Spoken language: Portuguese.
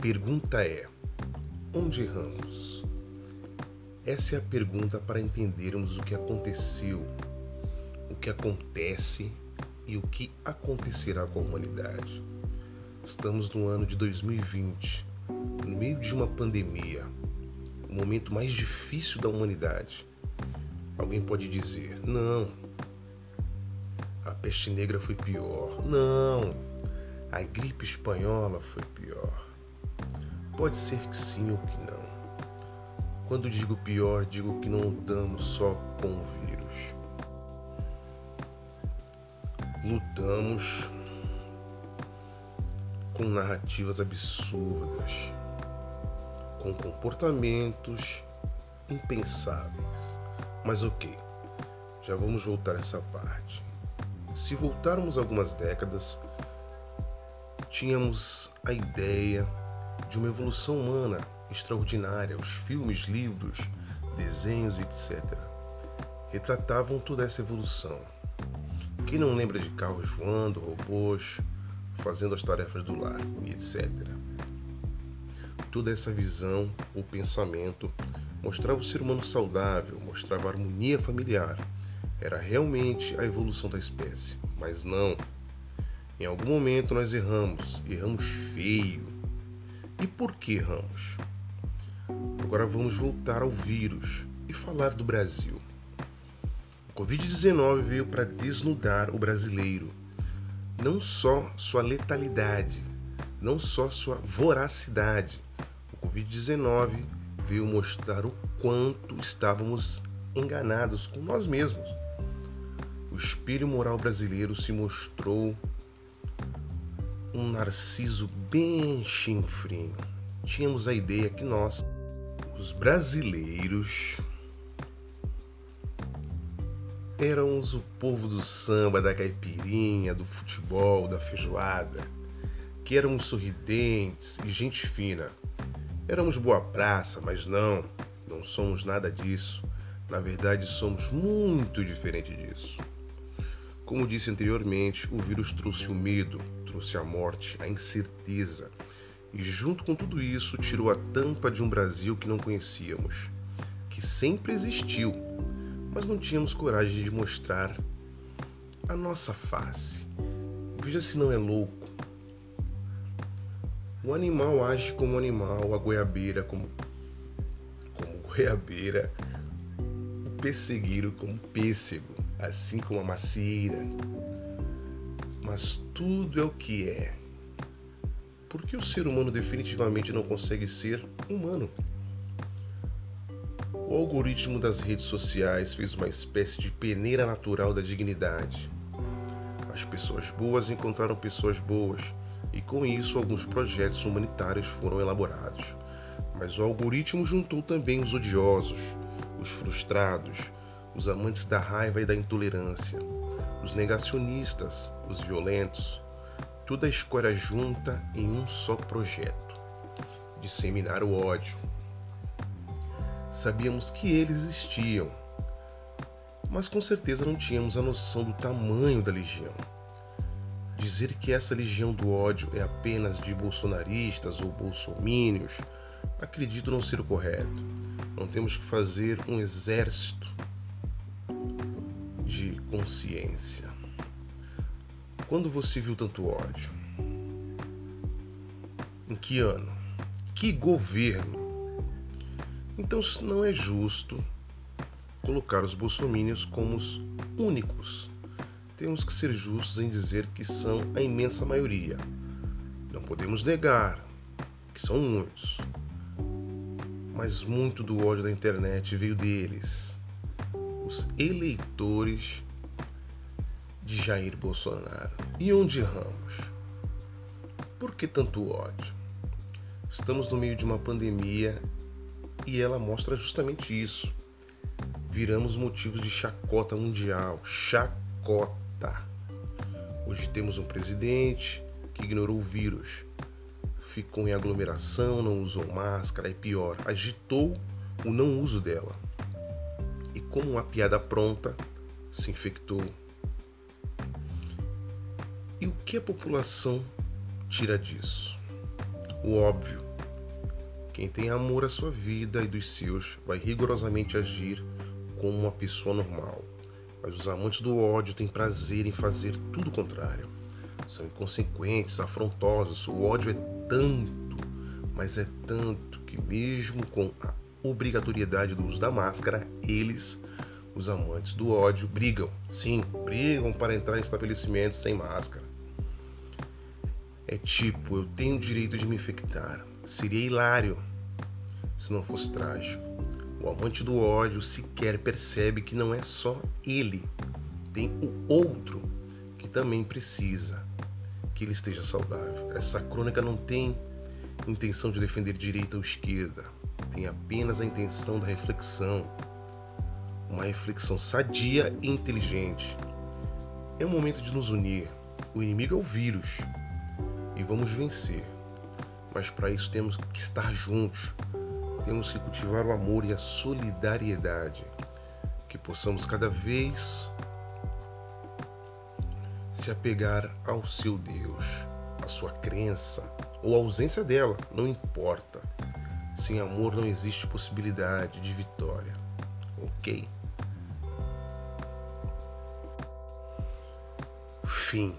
pergunta é: onde erramos? Essa é a pergunta para entendermos o que aconteceu, o que acontece e o que acontecerá com a humanidade. Estamos no ano de 2020, no meio de uma pandemia, o momento mais difícil da humanidade. Alguém pode dizer: não, a peste negra foi pior. Não, a gripe espanhola foi pior. Pode ser que sim ou que não. Quando digo pior, digo que não lutamos só com o vírus. Lutamos com narrativas absurdas, com comportamentos impensáveis. Mas ok, já vamos voltar a essa parte. Se voltarmos algumas décadas, tínhamos a ideia de uma evolução humana extraordinária. Os filmes, livros, desenhos, etc. retratavam toda essa evolução. Quem não lembra de carros voando, robôs, fazendo as tarefas do lar etc. Toda essa visão ou pensamento mostrava o ser humano saudável, mostrava a harmonia familiar. Era realmente a evolução da espécie, mas não. Em algum momento nós erramos, erramos feio. E por que erramos? Agora vamos voltar ao vírus e falar do Brasil. O Covid-19 veio para desnudar o brasileiro. Não só sua letalidade, não só sua voracidade. O Covid-19 veio mostrar o quanto estávamos enganados com nós mesmos. O espelho moral brasileiro se mostrou um narciso bem chinfrinho. Tínhamos a ideia que nós, os brasileiros, éramos o povo do samba, da caipirinha, do futebol, da feijoada, que éramos sorridentes e gente fina. Éramos boa praça, mas não, não somos nada disso. Na verdade, somos muito diferente disso. Como disse anteriormente, o vírus trouxe o medo, trouxe a morte, a incerteza, e junto com tudo isso tirou a tampa de um Brasil que não conhecíamos, que sempre existiu, mas não tínhamos coragem de mostrar a nossa face. Veja se não é louco. O animal age como animal, a goiabeira como, como goiabeira, o pessegueiro como pêssego, assim como a macieira. Mas tudo é o que é. Porque o ser humano definitivamente não consegue ser humano. O algoritmo das redes sociais fez uma espécie de peneira natural da dignidade. As pessoas boas encontraram pessoas boas e com isso alguns projetos humanitários foram elaborados. Mas o algoritmo juntou também os odiosos, os frustrados, os amantes da raiva e da intolerância, os negacionistas, os violentos, toda a escória junta em um só projeto: disseminar o ódio. Sabíamos que eles existiam, mas com certeza não tínhamos a noção do tamanho da legião. Dizer que essa legião do ódio é apenas de bolsonaristas ou bolsomínios, acredito não ser o correto. Não temos que fazer um exército consciência. Quando você viu tanto ódio? Em que ano? Que governo? Então não é justo colocar os bolsomínios como os únicos temos que ser justos em dizer que são a imensa maioria. Não podemos negar que são muitos. Mas muito do ódio da internet veio deles, os eleitores de Jair Bolsonaro. E onde erramos? Por que tanto ódio? Estamos no meio de uma pandemia e ela mostra justamente isso. Viramos motivos de chacota mundial. Chacota. Hoje temos um presidente que ignorou o vírus, ficou em aglomeração, não usou máscara e pior, agitou o não uso dela. E como uma piada pronta, se infectou. E o que a população tira disso? O óbvio, Quem tem amor à sua vida e dos seus vai rigorosamente agir como uma pessoa normal. Mas os amantes do ódio têm prazer em fazer tudo o contrário. São inconsequentes, afrontosos. O ódio é tanto, mas é tanto que, mesmo com a obrigatoriedade do uso da máscara, eles, os amantes do ódio, brigam. Sim, brigam para entrar em estabelecimentos sem máscara. É tipo, eu tenho o direito de me infectar. Seria hilário se não fosse trágico. O amante do ódio sequer percebe que não é só ele, tem o outro que também precisa que ele esteja saudável. Essa crônica não tem intenção de defender direita ou esquerda, tem apenas a intenção da reflexão, uma reflexão sadia e inteligente. É o momento de nos unir. O inimigo é o vírus e vamos vencer. Mas para isso temos que estar juntos, temos que cultivar o amor e a solidariedade, que possamos cada vez se apegar ao seu Deus, à sua crença ou a ausência dela, não importa. Sem amor não existe possibilidade de vitória. Ok? Fim.